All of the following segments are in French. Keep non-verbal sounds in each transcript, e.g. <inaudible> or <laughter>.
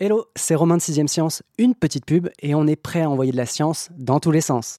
Hello, c'est Romain de 6ème Science, une petite pub et on est prêt à envoyer de la science dans tous les sens.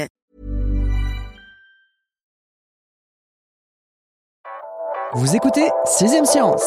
Vous écoutez 6ème Science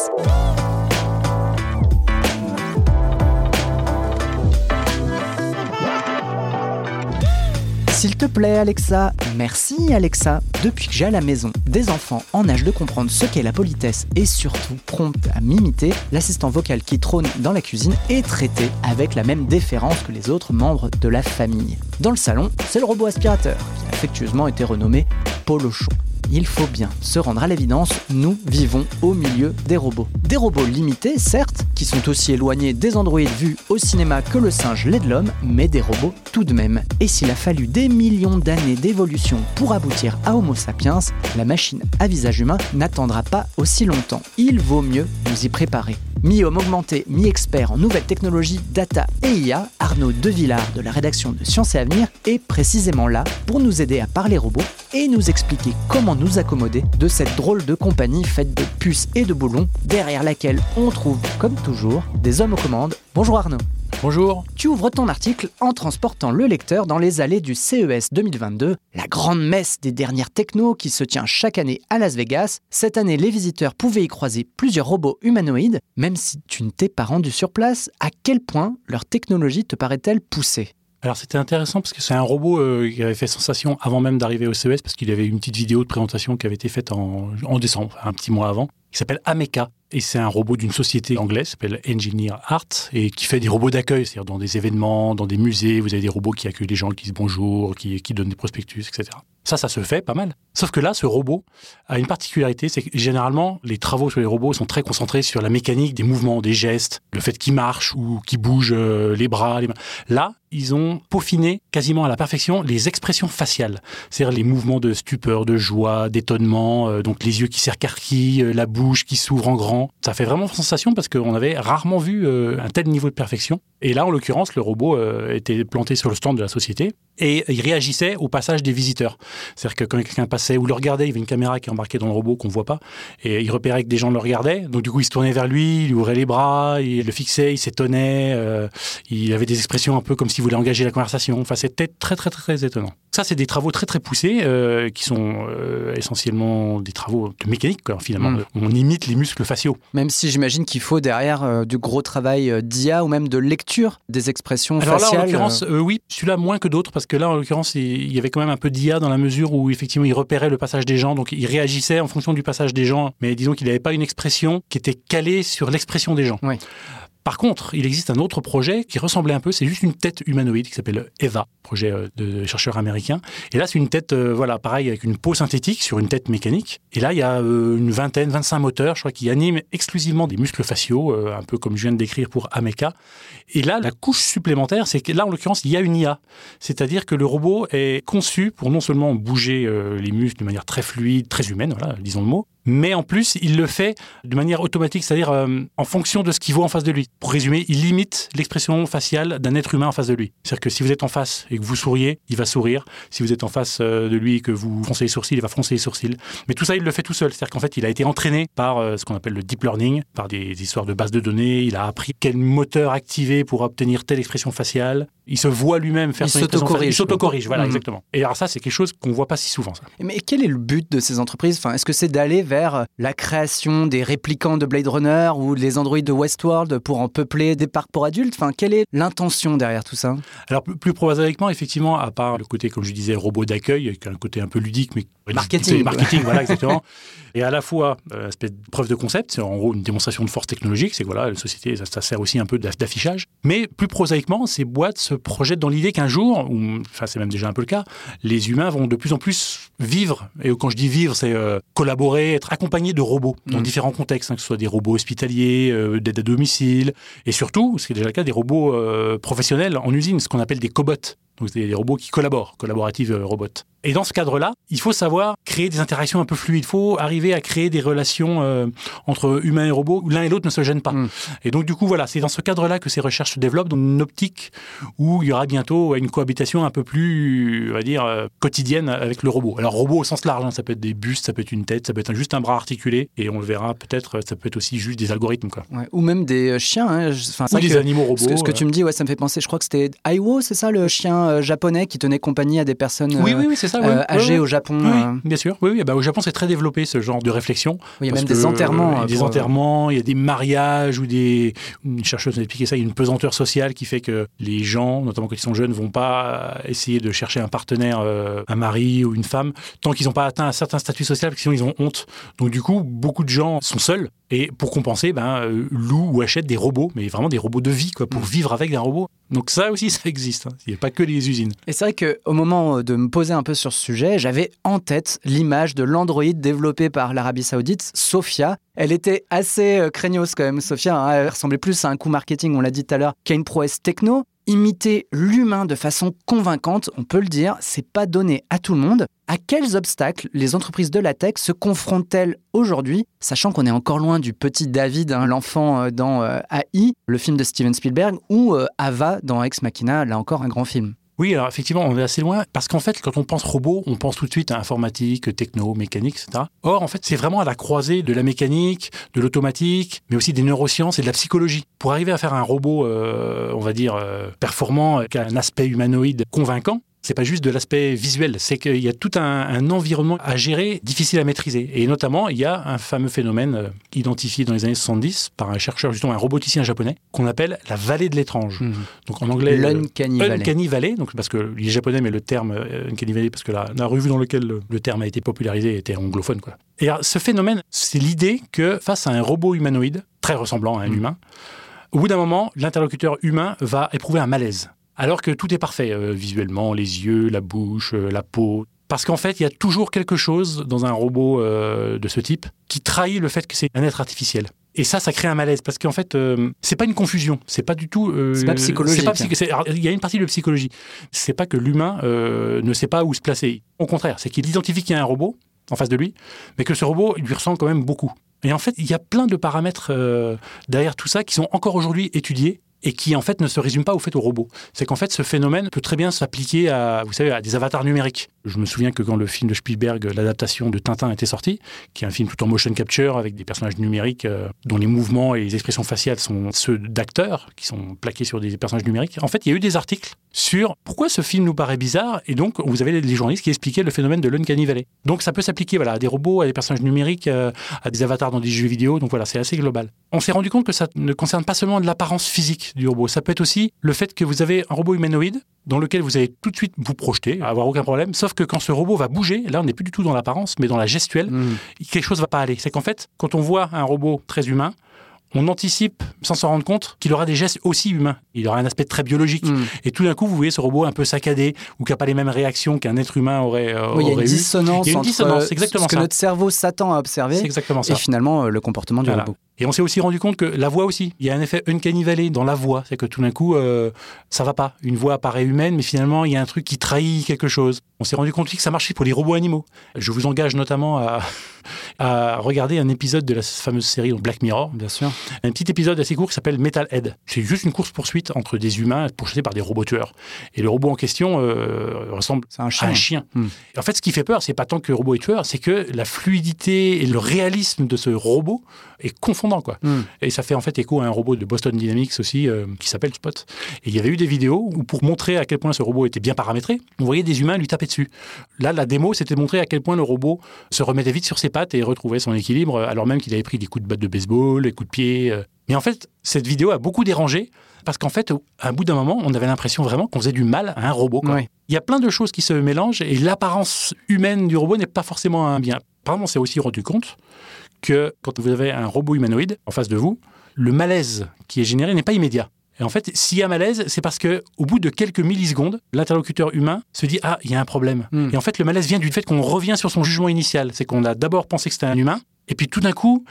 S'il te plaît Alexa, merci Alexa. Depuis que j'ai à la maison des enfants en âge de comprendre ce qu'est la politesse et surtout prompte à m'imiter, l'assistant vocal qui trône dans la cuisine est traité avec la même déférence que les autres membres de la famille. Dans le salon, c'est le robot aspirateur qui a affectueusement été renommé Polochon il faut bien se rendre à l'évidence, nous vivons au milieu des robots. Des robots limités, certes, qui sont aussi éloignés des androïdes vus au cinéma que le singe l'est de l'homme, mais des robots tout de même. Et s'il a fallu des millions d'années d'évolution pour aboutir à Homo sapiens, la machine à visage humain n'attendra pas aussi longtemps. Il vaut mieux nous y préparer. Mi-homme augmenté, mi-expert en nouvelles technologies, data et IA, Arnaud Devillard de la rédaction de Sciences et Avenir est précisément là pour nous aider à parler robots et nous expliquer comment nous accommoder de cette drôle de compagnie faite de puces et de boulons derrière laquelle on trouve, comme toujours, des hommes aux commandes. Bonjour Arnaud. Bonjour. Tu ouvres ton article en transportant le lecteur dans les allées du CES 2022, la grande messe des dernières technos qui se tient chaque année à Las Vegas. Cette année, les visiteurs pouvaient y croiser plusieurs robots humanoïdes. Même si tu ne t'es pas rendu sur place, à quel point leur technologie te paraît-elle poussée? Alors c'était intéressant parce que c'est un robot euh, qui avait fait sensation avant même d'arriver au CES parce qu'il avait une petite vidéo de présentation qui avait été faite en, en décembre, un petit mois avant, qui s'appelle Ameca. Et c'est un robot d'une société anglaise, qui s'appelle Engineer Art, et qui fait des robots d'accueil, c'est-à-dire dans des événements, dans des musées, vous avez des robots qui accueillent les gens, qui disent bonjour, qui, qui donnent des prospectus, etc. Ça, ça se fait pas mal. Sauf que là, ce robot a une particularité, c'est que généralement, les travaux sur les robots sont très concentrés sur la mécanique des mouvements, des gestes, le fait qu'ils marchent ou qu'ils bougent euh, les bras, les mains. Là, ils ont peaufiné quasiment à la perfection les expressions faciales, c'est-à-dire les mouvements de stupeur, de joie, d'étonnement, euh, donc les yeux qui s'écarquillent, euh, la bouche qui s'ouvre en grand. Ça fait vraiment sensation parce qu'on avait rarement vu un tel niveau de perfection. Et là, en l'occurrence, le robot était planté sur le stand de la société et il réagissait au passage des visiteurs. C'est-à-dire que quand quelqu'un passait ou le regardait, il y avait une caméra qui est embarquée dans le robot qu'on voit pas, et il repérait que des gens le regardaient. Donc du coup, il se tournait vers lui, il ouvrait les bras, il le fixait, il s'étonnait, euh, il avait des expressions un peu comme s'il voulait engager la conversation. Enfin, c'était très très très étonnant. Ça, c'est des travaux très très poussés euh, qui sont euh, essentiellement des travaux de mécanique, quoi, finalement. Mm. On imite les muscles faciaux. Même si j'imagine qu'il faut derrière du gros travail d'IA ou même de lecture des expressions Alors faciales. là, en l'occurrence, oui, celui-là moins que d'autres parce que là, en l'occurrence, il y avait quand même un peu d'IA dans la mesure où effectivement il repérait le passage des gens, donc il réagissait en fonction du passage des gens, mais disons qu'il n'avait pas une expression qui était calée sur l'expression des gens. Oui. Par contre, il existe un autre projet qui ressemblait un peu, c'est juste une tête humanoïde qui s'appelle EVA, projet euh, de chercheurs américains. Et là, c'est une tête, euh, voilà, pareil, avec une peau synthétique sur une tête mécanique. Et là, il y a euh, une vingtaine, 25 moteurs, je crois, qui animent exclusivement des muscles faciaux, un peu comme je viens de décrire pour Ameca. Et là, la couche supplémentaire, c'est que là, en l'occurrence, il y a une IA. C'est-à-dire que le robot est conçu pour non seulement bouger les muscles de manière très fluide, très humaine, voilà, disons le mot, mais en plus, il le fait de manière automatique, c'est-à-dire euh, en fonction de ce qu'il voit en face de lui. Pour résumer, il limite l'expression faciale d'un être humain en face de lui. C'est-à-dire que si vous êtes en face et que vous souriez, il va sourire. Si vous êtes en face euh, de lui et que vous froncez les sourcils, il va froncer les sourcils. Mais tout ça, il le fait tout seul. C'est-à-dire qu'en fait, il a été entraîné par euh, ce qu'on appelle le deep learning, par des histoires de bases de données. Il a appris quel moteur activer pour obtenir telle expression faciale. Il se voit lui-même faire il son expression faciale. Il s'autocorrige. voilà, Mhm. exactement. Et alors ça, c'est quelque chose qu'on voit pas si souvent. Ça. Mais quel est le but de ces entreprises? Enfin, Est-ce que c'est d'aller vers la création des réplicants de Blade Runner ou les androïdes de Westworld pour en peupler des parcs pour adultes enfin, Quelle est l'intention derrière tout ça? Alors plus, prosaïquement, effectivement, à part le côté, comme je disais, robot d'accueil, avec un côté un peu ludique, mais Marketing. Marketing, voilà, exactement. Et à la fois, euh, aspect de preuve de concept, c'est en gros une démonstration de force technologique, c'est que voilà, la société, ça, ça sert aussi un peu d'aff- d'affichage. Mais plus prosaïquement, ces boîtes se projettent dans l'idée qu'un jour, ou enfin c'est même déjà un peu le cas, les humains vont de plus en plus vivre. Et quand je dis vivre, c'est euh, collaborer, être être accompagné de robots dans Mm. différents contextes, hein, que ce soit des robots hospitaliers, euh, d'aide à domicile, et surtout, ce qui est déjà le cas, des robots euh, professionnels en usine, ce qu'on appelle des cobots. Donc c'est des robots qui collaborent, collaborative euh, robots. Et dans ce cadre-là, il faut savoir créer des interactions un peu fluides. Il faut arriver à créer des relations euh, entre humains et robots où l'un et l'autre ne se gênent pas. Mm. Et donc du coup, voilà, c'est dans ce cadre-là que ces recherches se développent, dans une optique où il y aura bientôt une cohabitation un peu plus, on va dire, euh, quotidienne avec le robot. Alors robot au sens large, hein, ça peut être des bustes, ça peut être une tête, ça peut être juste un bras articulé, et on le verra peut-être, ça peut être aussi juste des algorithmes, quoi. Ouais, Ou même des chiens. hein. Ou des que- animaux robots. Ce que, ce que tu me dis, ouais, ça me fait penser. Je crois que c'était Aiwo, c'est ça, le chien euh, japonais qui tenait compagnie à des personnes Oui, euh, oui, ça. oui. euh, âgées au Japon. Euh. bien sûr. Oui. Bah, au Japon, c'est très développé ce genre de réflexion. il y a même des enterrements. euh, Il y euh, a des euh, enterrements, il y a des mariages ou des. Une chercheuse a expliqué ça. Il y a une pesanteur sociale qui fait que les gens, notamment quand ils sont jeunes, vont pas essayer de chercher un partenaire, euh, un mari ou une femme, tant qu'ils n'ont pas atteint un certain statut social, parce que sinon ils ont honte. Donc du coup, beaucoup de gens sont seuls et pour compenser, ben, euh, louent ou achètent des robots, mais vraiment des robots de vie, quoi, pour Mm. vivre avec un robot. Donc ça aussi, <laughs> ça existe. hein. Il n'y a pas que les usines. Et c'est vrai qu'au moment euh, de me poser un peu sur ce sujet, j'avais en tête l'image de l'Android développé par l'Arabie Saoudite, Sophia. Elle était assez euh, craignos quand même, Sophia. hein. Elle ressemblait plus à un coup marketing, on l'a dit tout à l'heure, qu'à une prouesse techno. Imiter l'humain de façon convaincante, on peut le dire, c'est pas donné à tout le monde. À quels obstacles les entreprises de la tech se confrontent-elles aujourd'hui, sachant qu'on est encore loin du petit David, hein, l'enfant euh, dans euh, AI, le film de Steven Spielberg, ou euh, Ava dans Ex Machina, là encore un grand film? Oui, alors effectivement, on est assez loin parce qu'en fait, quand on pense robot, on pense tout de suite à informatique, techno, mécanique, etc. Or, en fait, c'est vraiment à la croisée de la mécanique, de l'automatique, mais aussi des neurosciences et de la psychologie. Pour arriver à faire un robot, euh, on va dire, euh, performant, qui a un aspect humanoïde convaincant, c'est pas juste de l'aspect visuel, c'est qu'il y a tout un, un environnement à gérer difficile à maîtriser. Et notamment, il y a un fameux phénomène euh, identifié dans les années 70 par un chercheur, justement un roboticien japonais, qu'on appelle la vallée de l'étrange. Donc en anglais, L'Uncanny Valley. Valley, donc parce que les japonais met le terme euh, Uncanny Valley parce que la, la revue dans laquelle le, le terme a été popularisé était anglophone quoi. Et alors, ce phénomène, c'est l'idée que face à un robot humanoïde très ressemblant à un Mm. humain, au bout d'un moment, l'interlocuteur humain va éprouver un malaise, alors que tout est parfait euh, visuellement, les yeux, la bouche, euh, la peau. Parce qu'en fait, il y a toujours quelque chose dans un robot euh, de ce type qui trahit le fait que c'est un être artificiel. Et ça, ça crée un malaise parce qu'en fait, euh, c'est pas une confusion, c'est pas du tout. euh, C'est pas psychologique. Il y a une partie de psychologie. C'est pas que l'humain euh, ne sait pas où se placer. Au contraire, c'est qu'il identifie qu'il y a un robot en face de lui, mais que ce robot lui ressemble quand même beaucoup. Et en fait, il y a plein de paramètres derrière tout ça qui sont encore aujourd'hui étudiés et qui en fait ne se résument pas au fait au robot. C'est qu'en fait ce phénomène peut très bien s'appliquer à, vous savez, à des avatars numériques. Je me souviens que quand le film de Spielberg, l'adaptation de Tintin était sorti, qui est un film tout en motion capture avec des personnages numériques euh, dont les mouvements et les expressions faciales sont ceux d'acteurs qui sont plaqués sur des personnages numériques. En fait, il y a eu des articles sur pourquoi ce film nous paraît bizarre et donc vous avez les journalistes qui expliquaient le phénomène de l'uncanny valley. Donc ça peut s'appliquer voilà, à des robots, à des personnages numériques, euh, à des avatars dans des jeux vidéo. Donc voilà, c'est assez global. On s'est rendu compte que ça ne concerne pas seulement l'apparence physique du robot. Ça peut être aussi le fait que vous avez un robot humanoïde dans lequel vous allez tout de suite vous projeter, avoir aucun problème. Sauf que quand ce robot va bouger, là on n'est plus du tout dans l'apparence, mais dans la gestuelle, Mm. quelque chose va pas aller. C'est qu'en fait, quand on voit un robot très humain, on anticipe, sans s'en rendre compte, qu'il aura des gestes aussi humains. Il aura un aspect très biologique. Mm. Et tout d'un coup, vous voyez ce robot un peu saccadé ou qui n'a pas les mêmes réactions qu'un être humain aurait, euh, Oui, il y a une aurait eu. dissonance Il y a une dissonance, exactement ce que ça. notre cerveau s'attend à observer C'est exactement ça. et finalement euh, le comportement du Voilà. robot. Et on s'est aussi rendu compte que la voix aussi, il y a un effet uncanny valley dans la voix, c'est que tout d'un coup, euh, ça va pas. Une voix apparaît humaine, mais finalement, il y a un truc qui trahit quelque chose. On s'est rendu compte aussi que ça marchait pour les robots animaux. Je vous engage notamment à, <laughs> à regarder un épisode de la fameuse série donc Black Mirror, Bien sûr. un petit épisode assez court qui s'appelle Metalhead. C'est juste une course-poursuite entre des humains pourchassés par des robots tueurs. Et le robot en question euh, ressemble un à un chien. Hmm. En fait, ce qui fait peur, c'est pas tant que le robot est tueur, c'est que la fluidité et le réalisme de ce robot est confondant, quoi. Mm. Et ça fait en fait écho à un robot de Boston Dynamics aussi, euh, qui s'appelle Spot. Et il y avait eu des vidéos où, pour montrer à quel point ce robot était bien paramétré, on voyait des humains lui taper dessus. Là, la démo, c'était montrer à quel point le robot se remettait vite sur ses pattes et retrouvait son équilibre, alors même qu'il avait pris des coups de batte de baseball, des coups de pied. euh. Mais en fait, cette vidéo a beaucoup dérangé. Parce qu'en fait, à un bout d'un moment, on avait l'impression vraiment qu'on faisait du mal à un robot. quoi. Il y a plein de choses qui se mélangent et l'apparence humaine du robot n'est pas forcément un bien. Par exemple, on s'est aussi rendu compte que quand vous avez un robot humanoïde en face de vous, le malaise qui est généré n'est pas immédiat. Et en fait, s'il y a malaise, c'est parce que au bout de quelques millisecondes, l'interlocuteur humain se dit ah il y a un problème. Hmm. Et en fait, le malaise vient du fait qu'on revient sur son jugement initial. C'est qu'on a d'abord pensé que c'était un humain, Et puis tout d'un coup,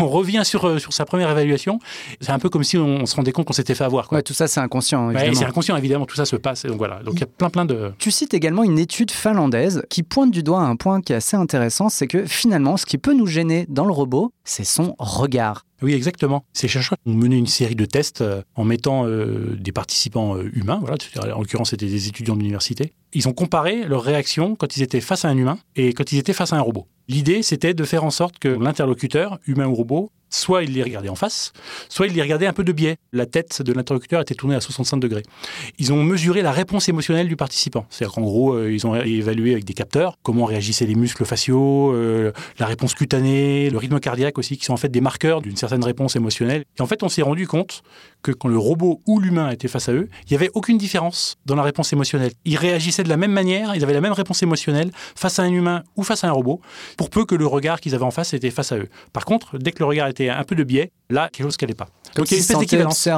on revient sur, euh, sur sa première évaluation. C'est un peu comme si on, se rendait compte qu'on s'était fait avoir. Quoi. Ouais, tout ça, c'est inconscient. Ouais, c'est inconscient, évidemment, tout ça se passe. Et donc voilà. Donc il y a plein, plein de. Tu cites également une étude finlandaise qui pointe du doigt un point qui est assez intéressant c'est que finalement, ce qui peut nous gêner dans le robot, c'est son regard. Oui, exactement. Ces chercheurs ont mené une série de tests euh, en mettant euh, des participants euh, humains, voilà, en l'occurrence c'était des étudiants d'université. Ils ont comparé leur réaction quand ils étaient face à un humain et quand ils étaient face à un robot. L'idée, c'était de faire en sorte que l'interlocuteur, humain ou robot, soit il les regardait en face, soit il les regardait un peu de biais. La tête de l'interlocuteur était tournée à 65 degrés. Ils ont mesuré la réponse émotionnelle du participant. C'est-à-dire qu'en gros, euh, ils ont évalué avec des capteurs comment réagissaient les muscles faciaux, euh, la réponse cutanée, le rythme cardiaque aussi, qui sont en fait des marqueurs d'une certaine réponse émotionnelle. Et en fait, on s'est rendu compte que quand le robot ou l'humain était face à eux, il n'y avait aucune différence dans la réponse émotionnelle. Ils réagissaient de la même manière, ils avaient la même réponse émotionnelle face à un humain ou face à un robot, pour peu que le regard qu'ils avaient en face était face à eux. Par contre, dès que le regard était un peu de biais, là, quelque chose qui n'allait pas. Donc il y a une espèce d'équivalence.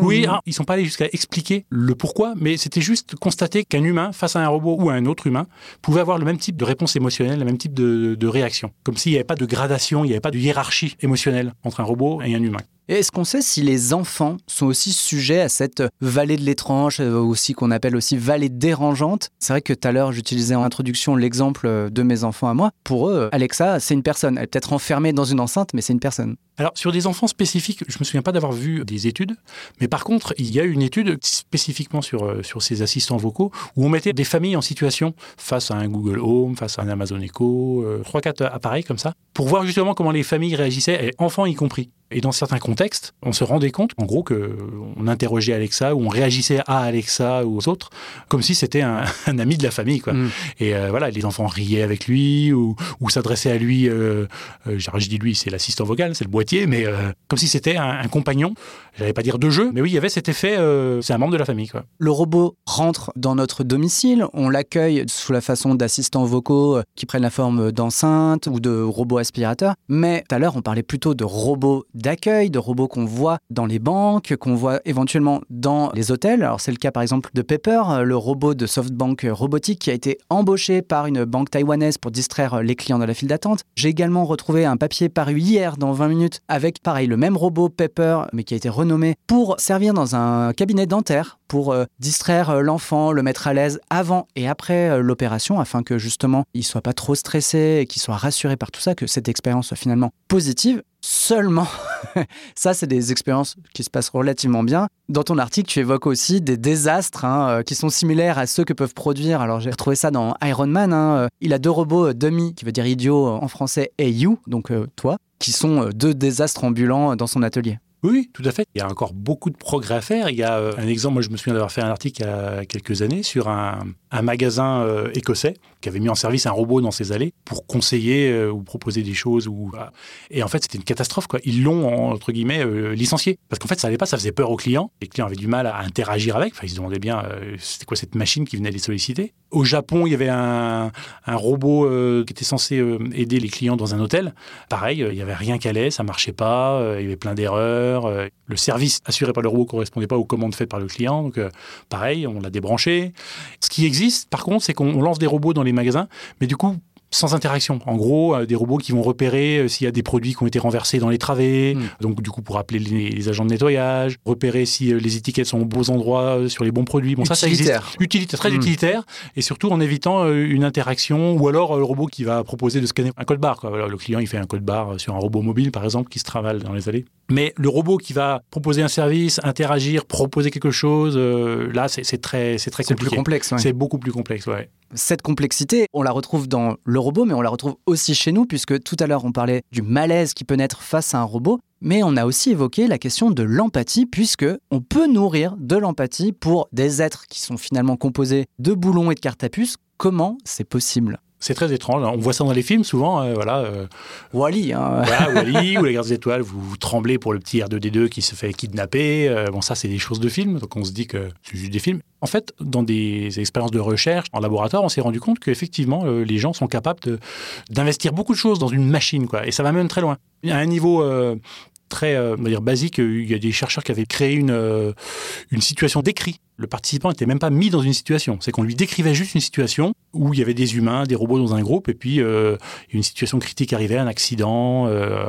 Oui, hein, ils ne sont pas allés jusqu'à expliquer le pourquoi, mais c'était juste constater qu'un humain, face à un robot ou à un autre humain, pouvait avoir le même type de réponse émotionnelle, le même type de, de réaction. Comme s'il n'y avait pas de gradation, il n'y avait pas de hiérarchie émotionnelle entre un robot et un humain. Et est-ce qu'on sait si les enfants sont aussi sujets à cette vallée de l'étrange, euh, aussi qu'on appelle aussi vallée dérangeante? C'est vrai que tout à l'heure, j'utilisais en introduction l'exemple de mes enfants à moi. Pour eux, Alexa, c'est une personne. Elle est peut-être enfermée dans une enceinte, mais c'est une personne. Alors, sur des enfants spécifiques, je me souviens pas d'avoir vu des études, mais par contre, il y a une étude spécifiquement sur, euh, sur ces assistants vocaux où on mettait des familles en situation face à un Google Home, face à un Amazon Echo, euh, trois, quatre appareils comme ça, pour voir justement comment les familles réagissaient, et enfants y compris. Et dans certains contextes, on se rendait compte, en gros, qu'on interrogeait Alexa ou on réagissait à Alexa ou aux autres comme si c'était <laughs> un, ami de la famille. Quoi. Mm. Et euh, voilà, les enfants riaient avec lui ou, ou s'adressaient à lui. Euh, euh, je dis lui, c'est l'assistant vocal, c'est le boîtier, mais comme si c'était un, un, compagnon. J'allais pas dire de jeu, mais oui, il y avait cet effet, c'est un membre de la famille. Quoi. Le robot rentre dans notre domicile, on l'accueille sous la façon d'assistants vocaux qui prennent la forme d'enceinte ou de robots aspirateurs. Mais tout à l'heure, on parlait plutôt de robots d'accueil, de robots qu'on voit dans les banques, qu'on voit éventuellement dans les hôtels. Alors c'est le cas par exemple de Pepper, le robot de SoftBank robotique qui a été embauché par une banque taïwanaise pour distraire les clients de la file d'attente. J'ai également retrouvé un papier paru hier dans 20 minutes avec pareil le même robot Pepper mais qui a été renommé pour servir dans un cabinet dentaire pour euh, distraire euh, l'enfant, le mettre à l'aise avant et après euh, l'opération afin que justement il soit pas trop stressé et qu'il soit rassuré par tout ça, que cette expérience soit finalement positive. Seulement, <laughs> ça, c'est des expériences qui se passent relativement bien. Dans ton article, tu évoques aussi des désastres hein, qui sont similaires à ceux que peuvent produire. Alors, j'ai retrouvé ça dans Iron Man. Hein. Il a deux robots dummy, qui veut dire idiot en français, et you, donc toi, qui sont deux désastres ambulants dans son atelier. Oui, tout à fait. Il y a encore beaucoup de progrès à faire. Il y a euh, un exemple, moi je me souviens d'avoir fait un article il y a quelques années sur un, magasin euh, écossais qui avait mis en service un robot dans ses allées pour conseiller euh, ou proposer des choses. Ou, et en fait, c'était une catastrophe. Quoi. Ils l'ont, entre guillemets, licencié. Parce qu'en fait, ça n'allait pas, ça faisait peur aux clients. Les clients avaient du mal à interagir avec. Enfin, ils se demandaient bien c'était quoi cette machine qui venait les solliciter. Au Japon, il y avait un, un robot qui était censé aider les clients dans un hôtel. Pareil, il n'y avait rien qui allait, ça marchait pas, il y avait plein d'erreurs. Euh, le service assuré par le robot ne correspondait pas aux commandes faites par le client. Donc, euh, pareil, on l'a débranché. Ce qui existe, par contre, c'est qu'on lance des robots dans les magasins, mais du coup, sans interaction. En gros, euh, des robots qui vont repérer euh, s'il y a des produits qui ont été renversés dans les travées, hmm. donc du coup pour appeler les, agents de nettoyage, repérer si euh, les étiquettes sont aux bons endroits sur les bons produits. Bon, ça, ça existe. Utilitaire, très hmm. utilitaire, et surtout en évitant une interaction, ou alors le robot qui va proposer de scanner un code barre. le client, il fait un code barre sur un robot mobile, par exemple, qui se travaille dans les allées. Mais le robot qui va proposer un service, interagir, proposer quelque chose, là, c'est très, c'est très compliqué. C'est plus complexe. C'est beaucoup plus complexe, ouais. Cette complexité, on la retrouve dans le mais on la retrouve aussi chez nous, puisque tout à l'heure on parlait du malaise qui peut naître face à un robot, mais on a aussi évoqué la question de l'empathie, puisque on peut nourrir de l'empathie pour des êtres qui sont finalement composés de boulons et de puce. Comment c'est possible? C'est très étrange. On voit ça dans les films souvent. Euh, voilà, euh, Wally. Hein. <laughs> Wally ou La Guerre des Étoiles. Vous, tremblez pour le petit R2D2 qui se fait kidnapper. Euh, bon, ça, c'est des choses de films. Donc on se dit que c'est juste des films. En fait, dans des expériences de recherche en laboratoire, on s'est rendu compte qu'effectivement, les gens sont capables d'investir beaucoup de choses dans une machine. Quoi, et ça va même très loin. À un niveau très euh, basique. Il y a des chercheurs qui avaient créé une, euh, une situation d'écrit. Le participant n'était même pas mis dans une situation. C'est qu'on lui décrivait juste une situation où il y avait des humains, des robots dans un groupe, et puis euh, une situation critique arrivait, un accident,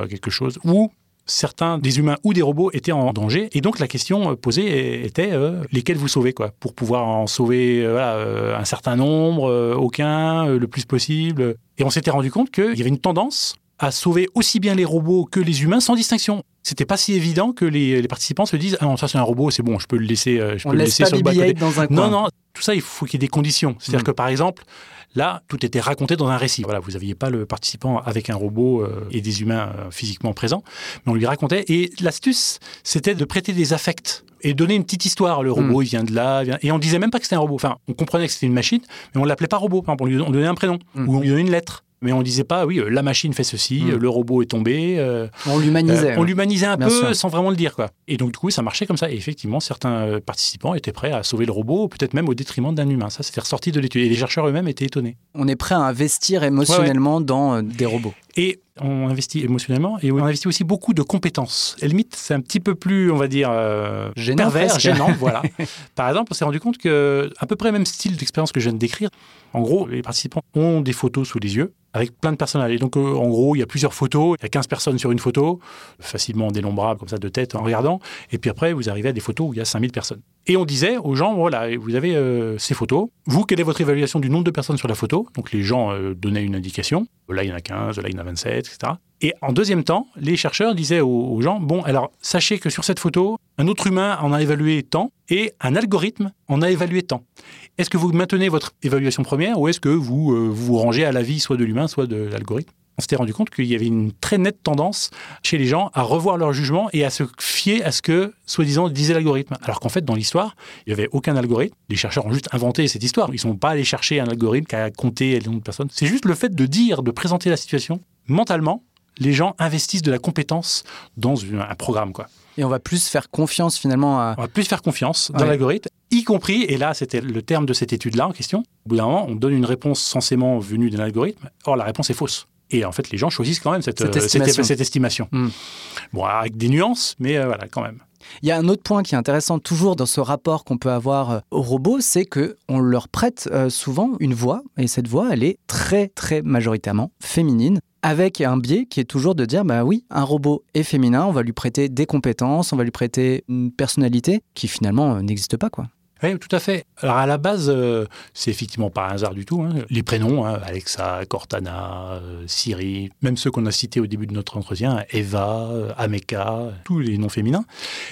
quelque chose, où certains des humains ou des robots étaient en danger. Et donc la question posée était lesquels vous sauvez, quoi, pour pouvoir en sauver un certain nombre, aucun, le plus possible. Et on s'était rendu compte qu'il y avait une tendance à sauver aussi bien les robots que les humains sans distinction. C'était pas si évident que les, les participants se disent ah non ça c'est un robot c'est bon je peux le laisser euh, je On peux le laisse laisser sur le bas BB-8 côté. dans un coin. Non, non, tout ça, il faut qu'il y ait des conditions. C'est-à-dire Mm. que, par exemple, là, tout était raconté dans un récit. Voilà, vous n'aviez pas le participant avec un robot euh, et des humains euh, physiquement présents, mais on lui racontait. Et l'astuce, c'était de prêter des affects et donner une petite histoire. Le robot, il vient de là. vient- Et on disait même pas que c'était un robot. Enfin, on comprenait que c'était une machine, mais on l'appelait pas robot. Par exemple, on lui on donnait un prénom Mm. ou on lui donnait une lettre. Mais on disait pas, oui, euh, la machine fait ceci, Mm. euh, le robot est tombé. euh, On l'humanisait. euh, on l'humanisait un peu sûr. sans vraiment le dire. Quoi. Et donc, du coup, ça marchait comme ça. Et effectivement, certains participants étaient prêts à sauver le robot, peut-être même au détriment d'un humain. Ça, c'était ressorti de l'étude. Et les chercheurs eux-mêmes étaient étonnés. On est prêt à investir émotionnellement dans euh, des robots. Et on investit émotionnellement et on investit aussi beaucoup de compétences. Et limite, c'est un petit peu plus, on va dire, euh, Gênant, pervers, presque. gênant. <laughs> voilà. Par exemple, on s'est rendu compte que, à peu près le même style d'expérience que je viens de décrire, en gros, les participants ont des photos sous les yeux avec plein de personnages. Et donc, euh, en gros, il y a plusieurs photos. Il y a 15 personnes sur une photo, facilement dénombrables comme ça de tête en regardant. Et puis après, vous arrivez à des photos où il y a 5000 personnes. Et on disait aux gens, voilà, vous avez euh, ces photos. Vous, quelle est votre évaluation du nombre de personnes sur la photo? Donc les gens euh, donnaient une indication. Là, il y en a 15, là, il y en a 27, etc. Et en deuxième temps, les chercheurs disaient aux, gens, bon, alors sachez que sur cette photo, un autre humain en a évalué tant et un algorithme en a évalué tant. Est-ce que vous maintenez votre évaluation première ou est-ce que vous euh, vous vous rangez à l'avis soit de l'humain, soit de l'algorithme? On s'était rendu compte qu'il y avait une très nette tendance chez les gens à revoir leur jugement et à se fier à ce que, soi-disant, disait l'algorithme. Alors qu'en fait, dans l'histoire, il n'y avait aucun algorithme. Les chercheurs ont juste inventé cette histoire. Ils ne sont pas allés chercher un algorithme qui a compté le nombre de personnes. C'est juste le fait de dire, de présenter la situation. Mentalement, les gens investissent de la compétence dans un programme. Quoi. Et on va plus faire confiance finalement à. On va plus faire confiance dans Ouais. l'algorithme, y compris, et là c'était le terme de cette étude-là en question, au bout d'un moment, on donne une réponse censément venue d'un algorithme, or la réponse est fausse. Et en fait, les gens choisissent quand même cette, Cette euh, cette- estimation. cette estimation. Hmm. Bon, avec des nuances, mais euh, voilà, quand même. Il y a un autre point qui est intéressant toujours dans ce rapport qu'on peut avoir euh, aux robots, c'est que on leur prête souvent une voix et cette voix, elle est très très majoritairement féminine. Avec un biais qui est toujours de dire, bah oui, un robot est féminin, on va lui prêter des compétences, on va lui prêter une personnalité qui finalement n'existe pas, quoi. Oui, tout à fait. Alors à la base, euh, c'est effectivement pas un hasard du tout. hein. Les prénoms, hein, Alexa, Cortana, euh, Siri, même ceux qu'on a cités au début de notre entretien, Eva, euh, Ameka, tous les noms féminins.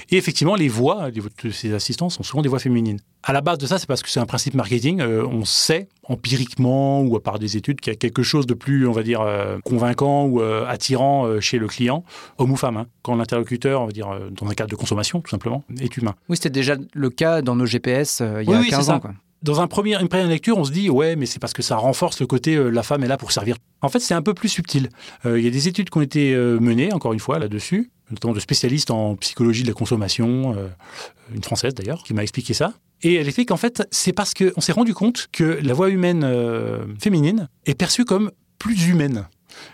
Et effectivement, les voix de de ces assistants sont souvent des voix féminines. À la base de ça, c'est parce que c'est un principe marketing. euh, on sait empiriquement ou à part des études qu'il y a quelque chose de plus, on va dire, euh, convaincant ou euh, attirant chez le client, homme ou femme. hein. Quand l'interlocuteur, on va dire, dans un cadre de consommation, tout simplement, est humain. Oui, c'était déjà le cas dans nos GPS il y a oui, 15 c'est ans, ça. quoi. dans un premier, une première lecture, on se dit ouais, mais c'est parce que ça renforce le côté euh, la femme est là pour servir. En fait, c'est un peu plus subtil. Euh, Il y a des études qui ont été euh, menées, encore une fois, là-dessus, notamment de spécialistes en psychologie de la consommation, une française d'ailleurs, qui m'a expliqué ça. Et elle explique qu'en fait, c'est parce qu'on s'est rendu compte que la voix humaine euh, féminine est perçue comme plus humaine.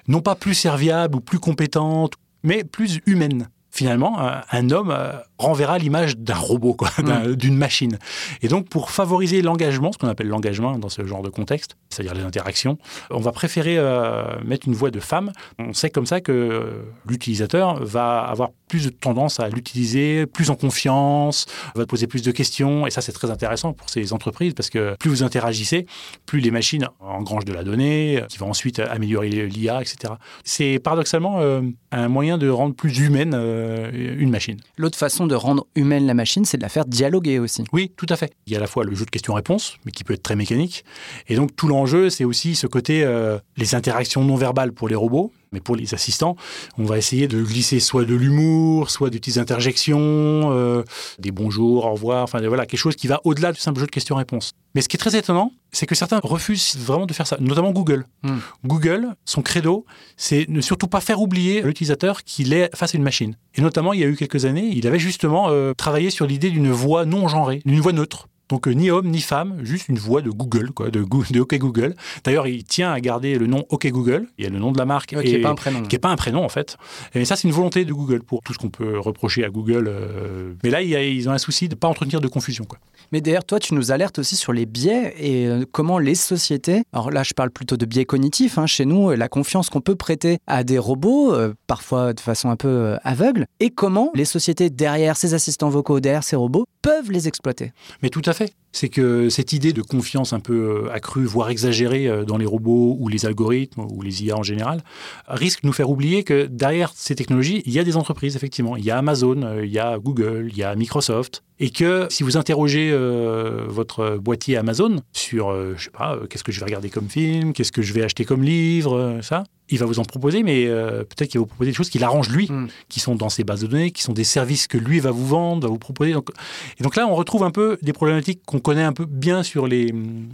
Non pas plus serviable ou plus compétente, mais plus humaine. Finalement, un, homme euh, renverra l'image d'un robot, d'un- d'une machine. Et donc, pour favoriser l'engagement, ce qu'on appelle l'engagement dans ce genre de contexte, c'est-à-dire les interactions, on va préférer euh, mettre une voix de femme. On sait comme ça que l'utilisateur va avoir plus de tendance à l'utiliser, plus en confiance, va poser plus de questions. Et ça, c'est très intéressant pour ces entreprises parce que plus vous interagissez, plus les machines engrangent de la donnée, qui va ensuite améliorer l'IA, etc. C'est paradoxalement euh, un moyen de rendre plus humaine euh, une machine. L'autre façon de rendre humaine la machine, c'est de la faire dialoguer aussi. Oui, tout à fait. Il y a à la fois le jeu de questions-réponses, mais qui peut être très mécanique. Et donc tout l'enjeu, c'est aussi ce côté, euh, les interactions non verbales pour les robots, mais pour les assistants, on va essayer de glisser soit de l'humour, soit des petites interjections, euh, des bonjours, au revoir, enfin voilà, quelque chose qui va au-delà du simple jeu de questions-réponses. Mais ce qui est très étonnant, c'est que certains refusent vraiment de faire ça, notamment Google. Hmm. Google, son credo, c'est ne surtout pas faire oublier à l'utilisateur qu'il est face à une machine. Et notamment, il y a eu quelques années, il avait justement euh, travaillé sur l'idée d'une voix non genrée, d'une voix neutre. Donc euh, ni homme ni femme, juste une voix de Google, quoi, de, de OK Google. D'ailleurs, il tient à garder le nom OK Google. Il y a le nom de la marque. qui n'est pas un prénom. Qui n'est pas un prénom, en fait. Et ça, c'est une volonté de Google pour tout ce qu'on peut reprocher à Google. euh. Mais là, il y a- ils ont un souci de ne pas entretenir de confusion. Quoi. Mais d'ailleurs, toi, tu nous alertes aussi sur les biais et euh, comment les sociétés, alors là, je parle plutôt de biais cognitifs, hein, chez nous, la confiance qu'on peut prêter à des robots, euh, parfois de façon un peu aveugle, et comment les sociétés derrière ces assistants vocaux, derrière ces robots, peuvent les exploiter. Mais tout à fait. C'est que cette idée de confiance un peu euh, accrue, voire exagérée euh, dans les robots ou les algorithmes ou les IA en général, risque de nous faire oublier que derrière ces technologies, il y a des entreprises, effectivement. Il y a Amazon, euh, il y a Google, il y a Microsoft. Et que si vous interrogez euh, votre boîtier Amazon sur, euh, je sais pas, euh, qu'est-ce que je vais regarder comme film, qu'est-ce que je vais acheter comme livre, euh, ça, il va vous en proposer, mais peut-être qu'il va vous proposer des choses qui l'arrangent lui, Mm. qui sont dans ses bases de données, qui sont des services que lui va vous vendre, va vous proposer. Donc, et donc là, on retrouve un peu des problématiques qu'on connaît un peu bien sur les,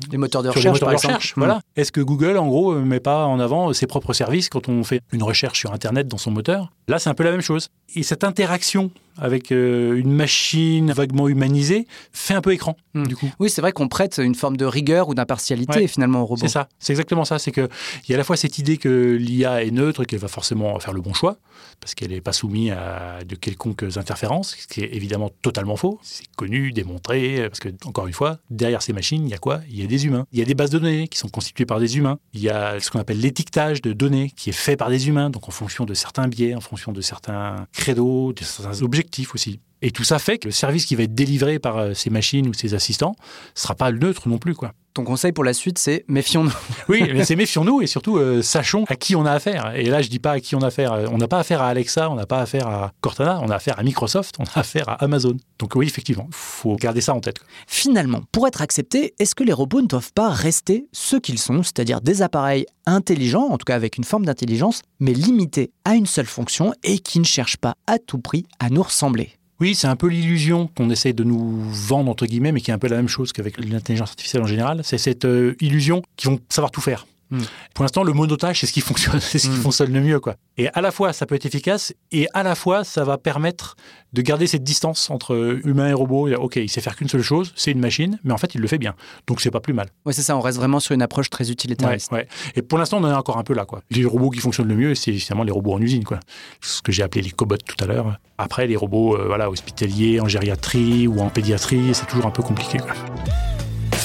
Les moteurs de recherche, moteurs de recherche. Mm. Voilà. Est-ce que Google, en gros, ne met pas en avant ses propres services quand on fait une recherche sur Internet dans son moteur? Là, c'est un peu la même chose. Et cette interaction avec euh, une machine vaguement humanisée fait un peu écran, Mm. du coup. Oui, c'est vrai qu'on prête une forme de rigueur ou d'impartialité Ouais. finalement au robot. C'est ça, c'est exactement ça. C'est qu'il y a à la fois cette idée que l'IA est neutre et qu'elle va forcément faire le bon choix, parce qu'elle n'est pas soumise à de quelconques interférences, ce qui est évidemment totalement faux. C'est connu, démontré, parce que, encore une fois, derrière ces machines, il y a quoi? Il y a des humains. Il y a des bases de données qui sont constituées par des humains. Il y a ce qu'on appelle l'étiquetage de données qui est fait par des humains, donc en fonction de certains biais, en fonction de certains credos, de certains objectifs aussi. Et tout ça fait que le service qui va être délivré par euh, ces machines ou ces assistants ne sera pas neutre non plus. quoi. Ton conseil pour la suite, c'est méfions-nous. <laughs> Oui, mais c'est méfions-nous et surtout euh, sachons à qui on a affaire. Et là, je dis pas à qui on a affaire. On n'a pas affaire à Alexa, on n'a pas affaire à Cortana, on a affaire à Microsoft, on a affaire à Amazon. Donc oui, effectivement, il faut garder ça en tête. Finalement, pour être acceptés, est-ce que les robots ne doivent pas rester ce qu'ils sont, c'est-à-dire des appareils intelligents, en tout cas avec une forme d'intelligence, mais limités à une seule fonction et qui ne cherchent pas à tout prix à nous ressembler? Oui, c'est un peu l'illusion qu'on essaie de nous vendre, entre guillemets, mais qui est un peu la même chose qu'avec l'intelligence artificielle en général. C'est cette euh, illusion qu'ils vont savoir tout faire. Mm. Pour l'instant, le monotage, c'est ce qui fonctionne, <laughs> c'est ce qui Mm. fonctionne le mieux, quoi. Et à la fois, ça peut être efficace, et à la fois, ça va permettre de garder cette distance entre humain et robot. Ok, il sait faire qu'une seule chose, c'est une machine, mais en fait, il le fait bien. Donc, c'est pas plus mal. Oui, c'est ça, on reste vraiment sur une approche très Ouais, utilitariste. ouais. Et pour l'instant, on en est encore un peu là, quoi. Les robots qui fonctionnent le mieux, c'est finalement les robots en usine, quoi. Ce que j'ai appelé les cobots tout à l'heure. Après, les robots, euh, voilà, hospitaliers, en gériatrie ou en pédiatrie, c'est toujours un peu compliqué, quoi.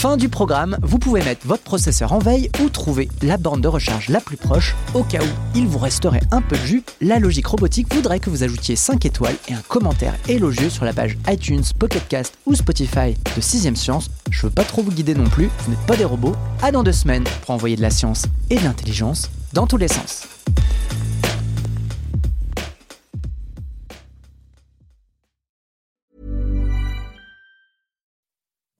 Fin du programme, vous pouvez mettre votre processeur en veille ou trouver la borne de recharge la plus proche au cas où il vous resterait un peu de jus. La logique robotique voudrait que vous ajoutiez 5 étoiles et un commentaire élogieux sur la page iTunes, Pocketcast ou Spotify de 6ème Science. Je veux pas trop vous guider non plus, vous n'êtes pas des robots. À dans deux semaines pour envoyer de la science et de l'intelligence dans tous les sens.